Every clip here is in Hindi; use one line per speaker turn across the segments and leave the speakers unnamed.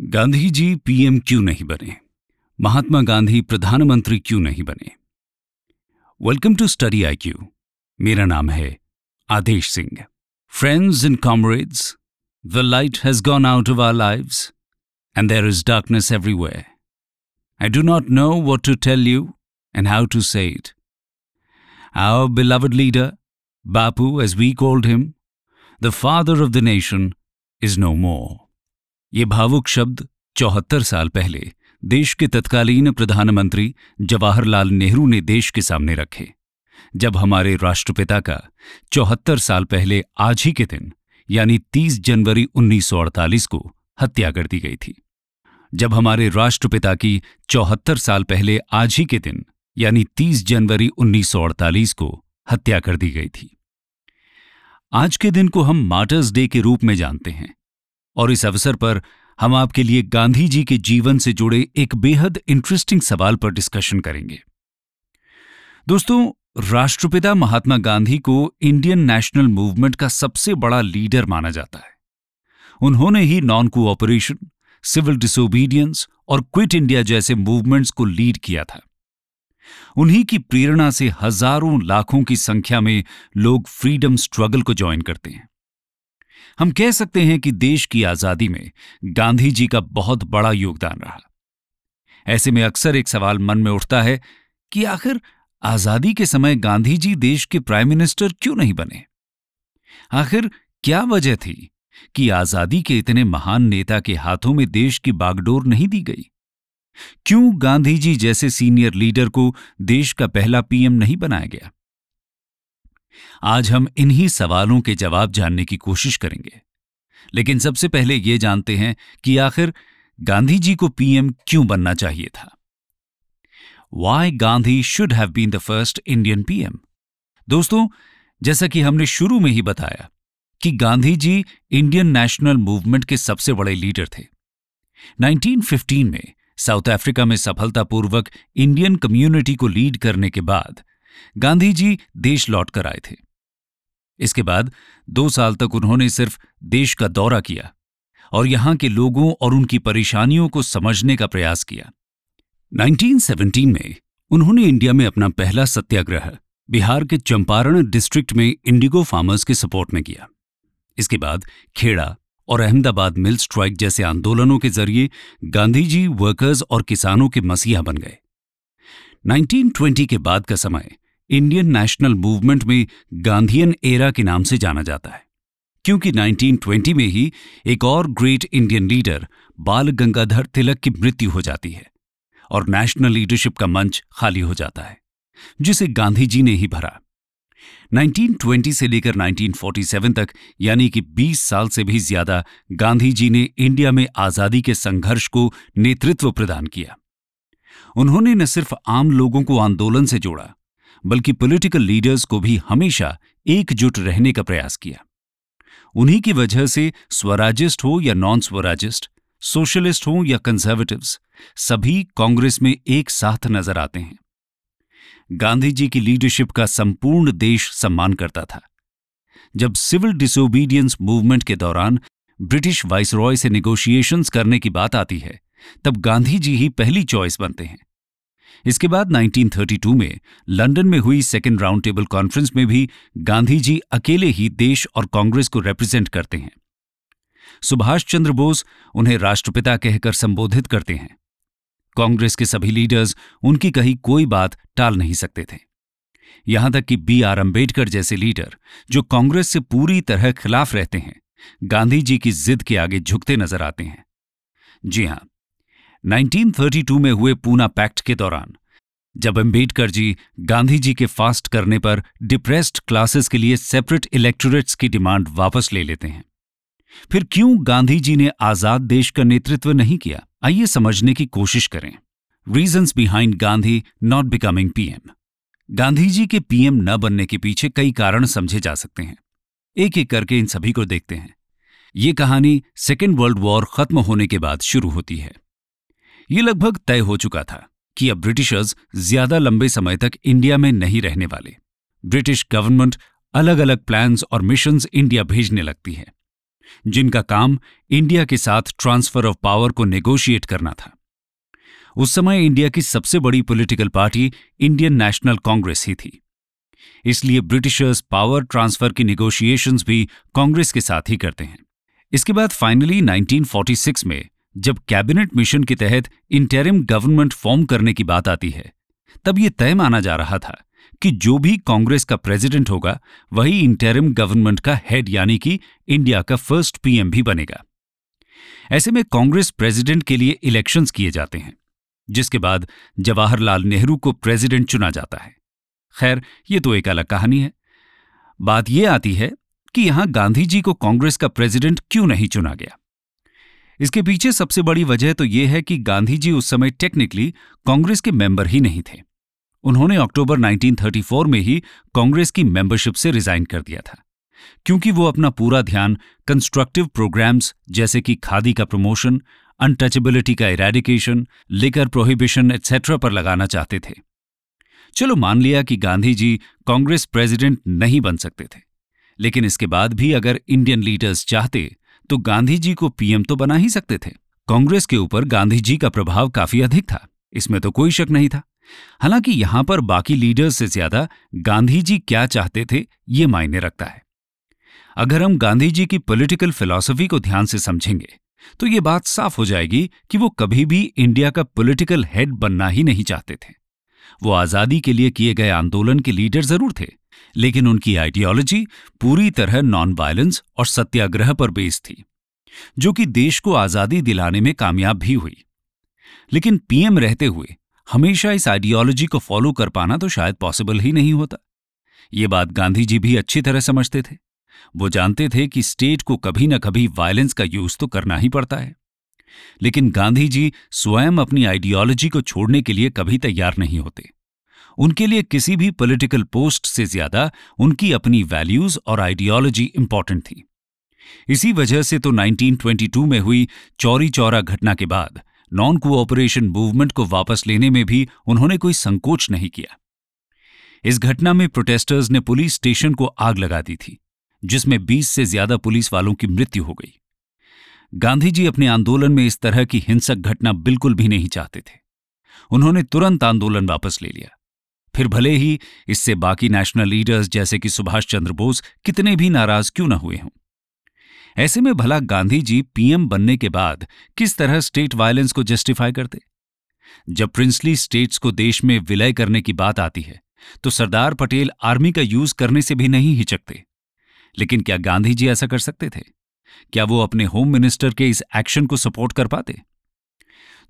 गांधी जी पीएम क्यों नहीं बने? महात्मा गांधी प्रधानमंत्री क्यों नहीं बने? Welcome to study I Q मेरा नाम है Aadesh Singh. Friends and comrades the light has gone out of our lives and there is darkness everywhere I do not know what to tell you and how to say it Our beloved leader Bapu as we called him the father of the nation is no more. ये भावुक शब्द चौहत्तर साल पहले देश के तत्कालीन प्रधानमंत्री जवाहरलाल नेहरू ने देश के सामने रखे, जब हमारे राष्ट्रपिता का चौहत्तर साल पहले आज ही के दिन, यानी 30 जनवरी 1948 को हत्या कर दी गई थी। जब हमारे राष्ट्रपिता की चौहत्तर साल पहले आज ही के दिन, यानी 30 जनवरी 1948 को हत्या कर दी गई थी। आज के दिन को हम मार्टर्स डे के रूप में जानते हैं। और इस अवसर पर हम आपके लिए गांधी जी के जीवन से जुड़े एक बेहद इंटरेस्टिंग सवाल पर डिस्कशन करेंगे। दोस्तों, राष्ट्रपिता महात्मा गांधी को इंडियन नेशनल मूवमेंट का सबसे बड़ा लीडर माना जाता है। उन्होंने ही नॉन कोऑपरेशन सिविल डिसोबीडियंस और क्विट इंडिया जैसे मूवमेंट्स को लीड किया था। उन्हीं की प्रेरणा से हज़ारों लाखों की संख्या में लोग फ्रीडम स्ट्रगल को ज्वाइन करते हैं। हम कह सकते हैं कि देश की आज़ादी में गांधी जी का बहुत बड़ा योगदान रहा। ऐसे में अक्सर एक सवाल मन में उठता है कि आखिर आज़ादी के समय गांधी जी देश के प्राइम मिनिस्टर क्यों नहीं बने? आखिर क्या वजह थी कि आज़ादी के इतने महान नेता के हाथों में देश की बागडोर नहीं दी गई? क्यों गांधी जी जैसे सीनियर लीडर को देश का पहला पीएम नहीं बनाया गया? आज हम इन्हीं सवालों के जवाब जानने की कोशिश करेंगे। लेकिन सबसे पहले ये जानते हैं कि आखिर गांधी जी को पीएम क्यों बनना चाहिए था? Why Gandhi should have been the first Indian PM दोस्तों, जैसा कि हमने शुरू में ही बताया कि Gandhi ji Indian national movement के सबसे बड़े लीडर थे। 1915 में साउथ अफ्रीका में सफलतापूर्वक इंडियन कम्युनिटी को लीड करने के बाद गांधी जी देश लौट कर आए थे। इसके बाद दो साल तक उन्होंने सिर्फ़ देश का दौरा किया और यहाँ के लोगों और उनकी परेशानियों को समझने का प्रयास किया। 1917 में उन्होंने इंडिया में अपना पहला सत्याग्रह बिहार के चंपारण डिस्ट्रिक्ट में इंडिगो फार्मर्स के सपोर्ट में किया। इसके बाद खेड़ा और अहमदाबाद मिल स्ट्राइक जैसे आंदोलनों के ज़रिए गांधी जी, वर्कर्स और किसानों के मसीहा बन गए। 1920 के बाद का समय इंडियन नेशनल मूवमेंट में गांधीयन एरा के नाम से जाना जाता है। क्योंकि 1920 में ही एक और ग्रेट इंडियन लीडर बाल गंगाधर तिलक की मृत्यु हो जाती है और नेशनल लीडरशिप का मंच खाली हो जाता है, जिसे गांधी जी ने ही भरा। 1920 से लेकर 1947 तक, यानी कि 20 साल से भी ज़्यादा गांधी जी ने इंडिया में आज़ादी के संघर्ष को नेतृत्व प्रदान किया। उन्होंने न सिर्फ़ आम लोगों को आंदोलन से जोड़ा बल्कि पॉलिटिकल लीडर्स को भी हमेशा एकजुट रहने का प्रयास किया। उन्हीं की वजह से स्वराजिस्ट हो या नॉन स्वराजिस्ट सोशलिस्ट हो या कंजर्वेटिव्स सभी कांग्रेस में एक साथ नज़र आते हैं। गांधी जी की लीडरशिप का संपूर्ण देश सम्मान करता था। जब सिविल डिसोबीडियंस मूवमेंट के दौरान ब्रिटिश वाइसरॉय से निगोशिएशंस करने की बात आती है, तब गांधी जी ही पहली चॉइस बनते हैं। इसके बाद 1932 में लंदन में हुई सेकेंड राउंड टेबल कॉन्फ्रेंस में भी गांधी जी अकेले ही देश और कांग्रेस को रिप्रेजेंट करते हैं। सुभाष चंद्र बोस उन्हें राष्ट्रपिता कहकर संबोधित करते हैं। कांग्रेस के सभी लीडर्स उनकी कही कोई बात टाल नहीं सकते थे। यहाँ तक कि बी आर अंबेडकर जैसे लीडर, जो कांग्रेस से पूरी तरह खिलाफ रहते हैं गांधी जी की जिद के आगे झुकते नज़र आते हैं। जी हाँ 1932 में हुए पूना पैक्ट के दौरान, जब अंबेडकर जी गांधी जी के फास्ट करने पर डिप्रेस्ड क्लासेस के लिए सेपरेट इलेक्टोरेट्स की डिमांड वापस ले लेते हैं। फिर क्यों गांधी जी ने आज़ाद देश का नेतृत्व नहीं किया? आइए समझने की कोशिश करें। Reasons behind Gandhi not becoming PM Gandhi ji के पीएम न बनने के पीछे कई कारण समझे जा सकते हैं। एक एक करके इन सभी को देखते हैं। ये कहानी सेकेंड वर्ल्ड वॉर खत्म होने के बाद शुरू होती है। ये लगभग तय हो चुका था कि अब ब्रिटिशर्स ज़्यादा लंबे समय तक इंडिया में नहीं रहने वाले। ब्रिटिश गवर्नमेंट अलग अलग प्लान्स और मिशंस इंडिया भेजने लगती है। जिनका काम इंडिया के साथ ट्रांसफ़र ऑफ़ पावर को नेगोशिएट करना था। उस समय इंडिया की सबसे बड़ी political party Indian national Congress ही थी। इसलिए ब्रिटिशर्स पावर ट्रांसफ़र की निगोशिएशंस भी कांग्रेस के साथ ही करते हैं। इसके बाद फाइनली 1946 में जब कैबिनेट मिशन के तहत इंटरिम गवर्नमेंट फॉर्म करने की बात आती है, तब यह तय माना जा रहा था कि जो भी कांग्रेस का प्रेसिडेंट होगा, वही इंटरिम गवर्नमेंट का हेड यानी कि इंडिया का फ़र्स्ट पीएम भी बनेगा। ऐसे में कांग्रेस प्रेसिडेंट के लिए इलेक्शंस किए जाते हैं, जिसके बाद जवाहरलाल नेहरू को प्रेसिडेंट चुना जाता है। खैर, ये तो एक अलग कहानी है। बात यह आती है कि यहाँ गांधी जी को कांग्रेस का प्रेसिडेंट क्यों नहीं चुना गया? इसके पीछे सबसे बड़ी वजह तो यह है कि गांधी जी उस समय टेक्निकली कांग्रेस के मेंबर ही नहीं थे। उन्होंने अक्टूबर 1934 में ही कांग्रेस की मेंबरशिप से रिजाइन कर दिया था। क्योंकि वो अपना पूरा ध्यान कंस्ट्रक्टिव प्रोग्राम्स जैसे कि खादी का प्रमोशन अनटचेबिलिटी का इरेडिकेशन लिकर प्रोहिबिशन एटसेट्रा पर लगाना चाहते थे। चलो मान लिया कि गांधी जी कांग्रेस प्रेसिडेंट नहीं बन सकते थे। लेकिन इसके बाद भी अगर इंडियन लीडर्स चाहते तो गांधी जी को पीएम तो बना ही सकते थे। कांग्रेस के ऊपर गांधी जी का प्रभाव काफ़ी अधिक था। इसमें तो कोई शक नहीं था। हालाँकि यहाँ पर बाकी लीडर्स से ज़्यादा गांधी जी क्या चाहते थे, ये मायने रखता है। अगर हम गांधी जी की पॉलिटिकल फिलॉसफी को ध्यान से समझेंगे तो ये बात साफ़ हो जाएगी कि वो कभी भी इंडिया का पॉलिटिकल हेड बनना ही नहीं चाहते थे। वो आज़ादी के लिए किए गए आंदोलन के लीडर ज़रूर थे लेकिन उनकी आइडियोलॉजी पूरी तरह नॉन वायलेंस और सत्याग्रह पर बेस्ड थी, जो कि देश को आज़ादी दिलाने में कामयाब भी हुई। लेकिन पीएम रहते हुए हमेशा इस आइडियोलॉजी को फॉलो कर पाना तो शायद पॉसिबल ही नहीं होता। ये बात गांधी जी भी अच्छी तरह समझते थे। वो जानते थे कि स्टेट को कभी न कभी वायलेंस का यूज़ तो करना ही पड़ता है। लेकिन गांधी जी स्वयं अपनी आइडियोलॉजी को छोड़ने के लिए कभी तैयार नहीं होते। उनके लिए किसी भी पॉलिटिकल पोस्ट से ज़्यादा उनकी अपनी वैल्यूज़ और आइडियोलॉजी इंपॉर्टेंट थी। इसी वजह से तो 1922 में हुई चौरी चौरा घटना के बाद नॉन कोऑपरेशन मूवमेंट को वापस लेने में भी उन्होंने कोई संकोच नहीं किया। इस घटना में प्रोटेस्टर्स ने पुलिस स्टेशन को आग लगा दी थी, जिसमें 20 से ज़्यादा पुलिस वालों की मृत्यु हो गई। गांधी जी अपने आंदोलन में इस तरह की हिंसक घटना बिल्कुल भी नहीं चाहते थे। उन्होंने तुरंत आंदोलन वापस ले लिया। फिर भले ही इससे बाकी नेशनल लीडर्स जैसे कि सुभाष चंद्र बोस कितने भी नाराज़ क्यों न हुए हों। ऐसे में भला गांधी जी पीएम बनने के बाद किस तरह स्टेट वायलेंस को जस्टिफाई करते? जब प्रिंसली स्टेट्स को देश में विलय करने की बात आती है तो सरदार पटेल आर्मी का यूज़ करने से भी नहीं हिचकते। लेकिन क्या गांधी जी ऐसा कर सकते थे? क्या वो अपने होम मिनिस्टर के इस एक्शन को सपोर्ट कर पाते?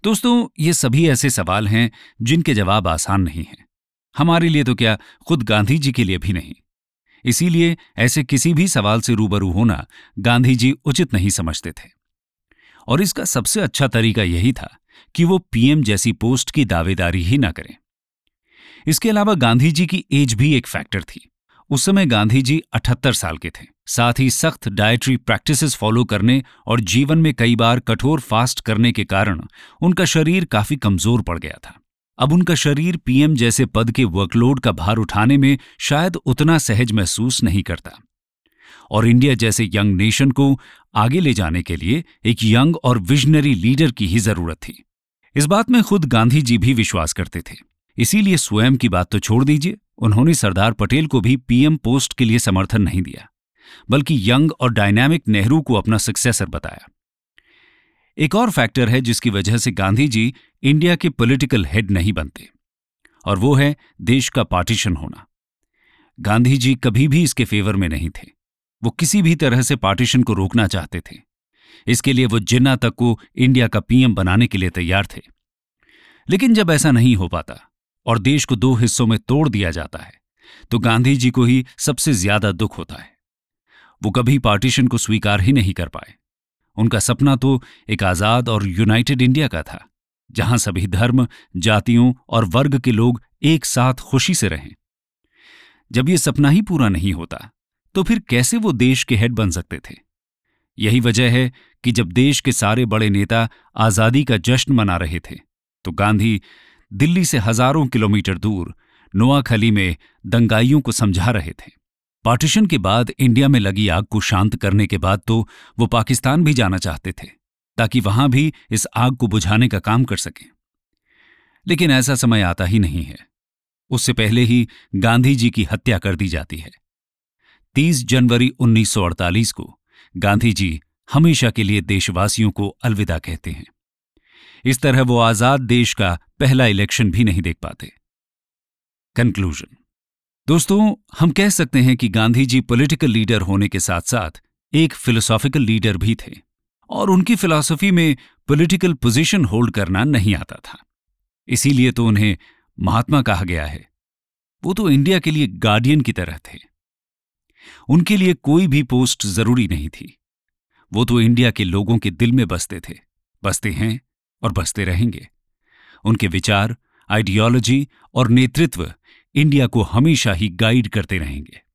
दोस्तों, ये सभी ऐसे सवाल हैं जिनके जवाब आसान नहीं हैं। हमारे लिए तो क्या खुद गांधी जी के लिए भी नहीं। इसीलिए ऐसे किसी भी सवाल से रूबरू होना गांधी जी उचित नहीं समझते थे। और इसका सबसे अच्छा तरीका यही था कि वो पीएम जैसी पोस्ट की दावेदारी ही ना करें। इसके अलावा गांधी जी की एज भी एक फैक्टर थी। उस समय गांधी जी 78 साल के थे। साथ ही सख्त डाइटरी प्रैक्टिसेस फॉलो करने और जीवन में कई बार कठोर फास्ट करने के कारण उनका शरीर काफ़ी कमज़ोर पड़ गया था। अब उनका शरीर पीएम जैसे पद के वर्कलोड का भार उठाने में शायद उतना सहज महसूस नहीं करता। और इंडिया जैसे यंग नेशन को आगे ले जाने के लिए एक यंग और विजनरी लीडर की ही ज़रूरत थी। इस बात में खुद गांधी जी भी विश्वास करते थे। इसीलिए स्वयं की बात तो छोड़ दीजिए, उन्होंने सरदार पटेल को भी पीएम पोस्ट के लिए समर्थन नहीं दिया, बल्कि यंग और डायनामिक नेहरू को अपना सक्सेसर बताया। एक और फैक्टर है जिसकी वजह से गांधी जी इंडिया के पॉलिटिकल हेड नहीं बनते, और वो है देश का पार्टीशन होना। गांधी जी कभी भी इसके फेवर में नहीं थे। वो किसी भी तरह से पार्टीशन को रोकना चाहते थे। इसके लिए वो जिन्ना तक को इंडिया का पीएम बनाने के लिए तैयार थे। लेकिन जब ऐसा नहीं हो पाता, और देश को दो हिस्सों में तोड़ दिया जाता है तो गांधी जी को ही सबसे ज़्यादा दुख होता है। वो कभी पार्टीशन को स्वीकार ही नहीं कर पाए। उनका सपना तो एक आज़ाद और यूनाइटेड इंडिया का था, जहाँ सभी धर्म, जातियों और वर्ग के लोग एक साथ खुशी से रहें। जब ये सपना ही पूरा नहीं होता तो फिर कैसे वो देश के हेड बन सकते थे? यही वजह है कि जब देश के सारे बड़े नेता आज़ादी का जश्न मना रहे थे तो गांधी दिल्ली से हज़ारों किलोमीटर दूर, नोआखली में दंगाइयों को समझा रहे थे। पार्टीशन के बाद इंडिया में लगी आग को शांत करने के बाद तो वो पाकिस्तान भी जाना चाहते थे, ताकि वहाँ भी इस आग को बुझाने का काम कर सकें। लेकिन ऐसा समय आता ही नहीं है। उससे पहले ही गांधी जी की हत्या कर दी जाती है। 30 जनवरी 1948 को गांधी जी हमेशा के लिए देशवासियों को अलविदा कहते हैं। इस तरह वो आज़ाद देश का पहला इलेक्शन भी नहीं देख पाते। कंक्लूजन। दोस्तों, हम कह सकते हैं कि गांधी जी पॉलिटिकल लीडर होने के साथ साथ एक फिलोसॉफिकल लीडर भी थे और उनकी फिलॉसफी में पॉलिटिकल पोजीशन होल्ड करना नहीं आता था। इसीलिए तो उन्हें महात्मा कहा गया है। वो तो इंडिया के लिए गार्डियन की तरह थे। उनके लिए कोई भी पोस्ट ज़रूरी नहीं थी। वो तो इंडिया के लोगों के दिल में बसते थे। बसते हैं और बसते रहेंगे। उनके विचार आइडियोलॉजी और नेतृत्व इंडिया को हमेशा ही गाइड करते रहेंगे।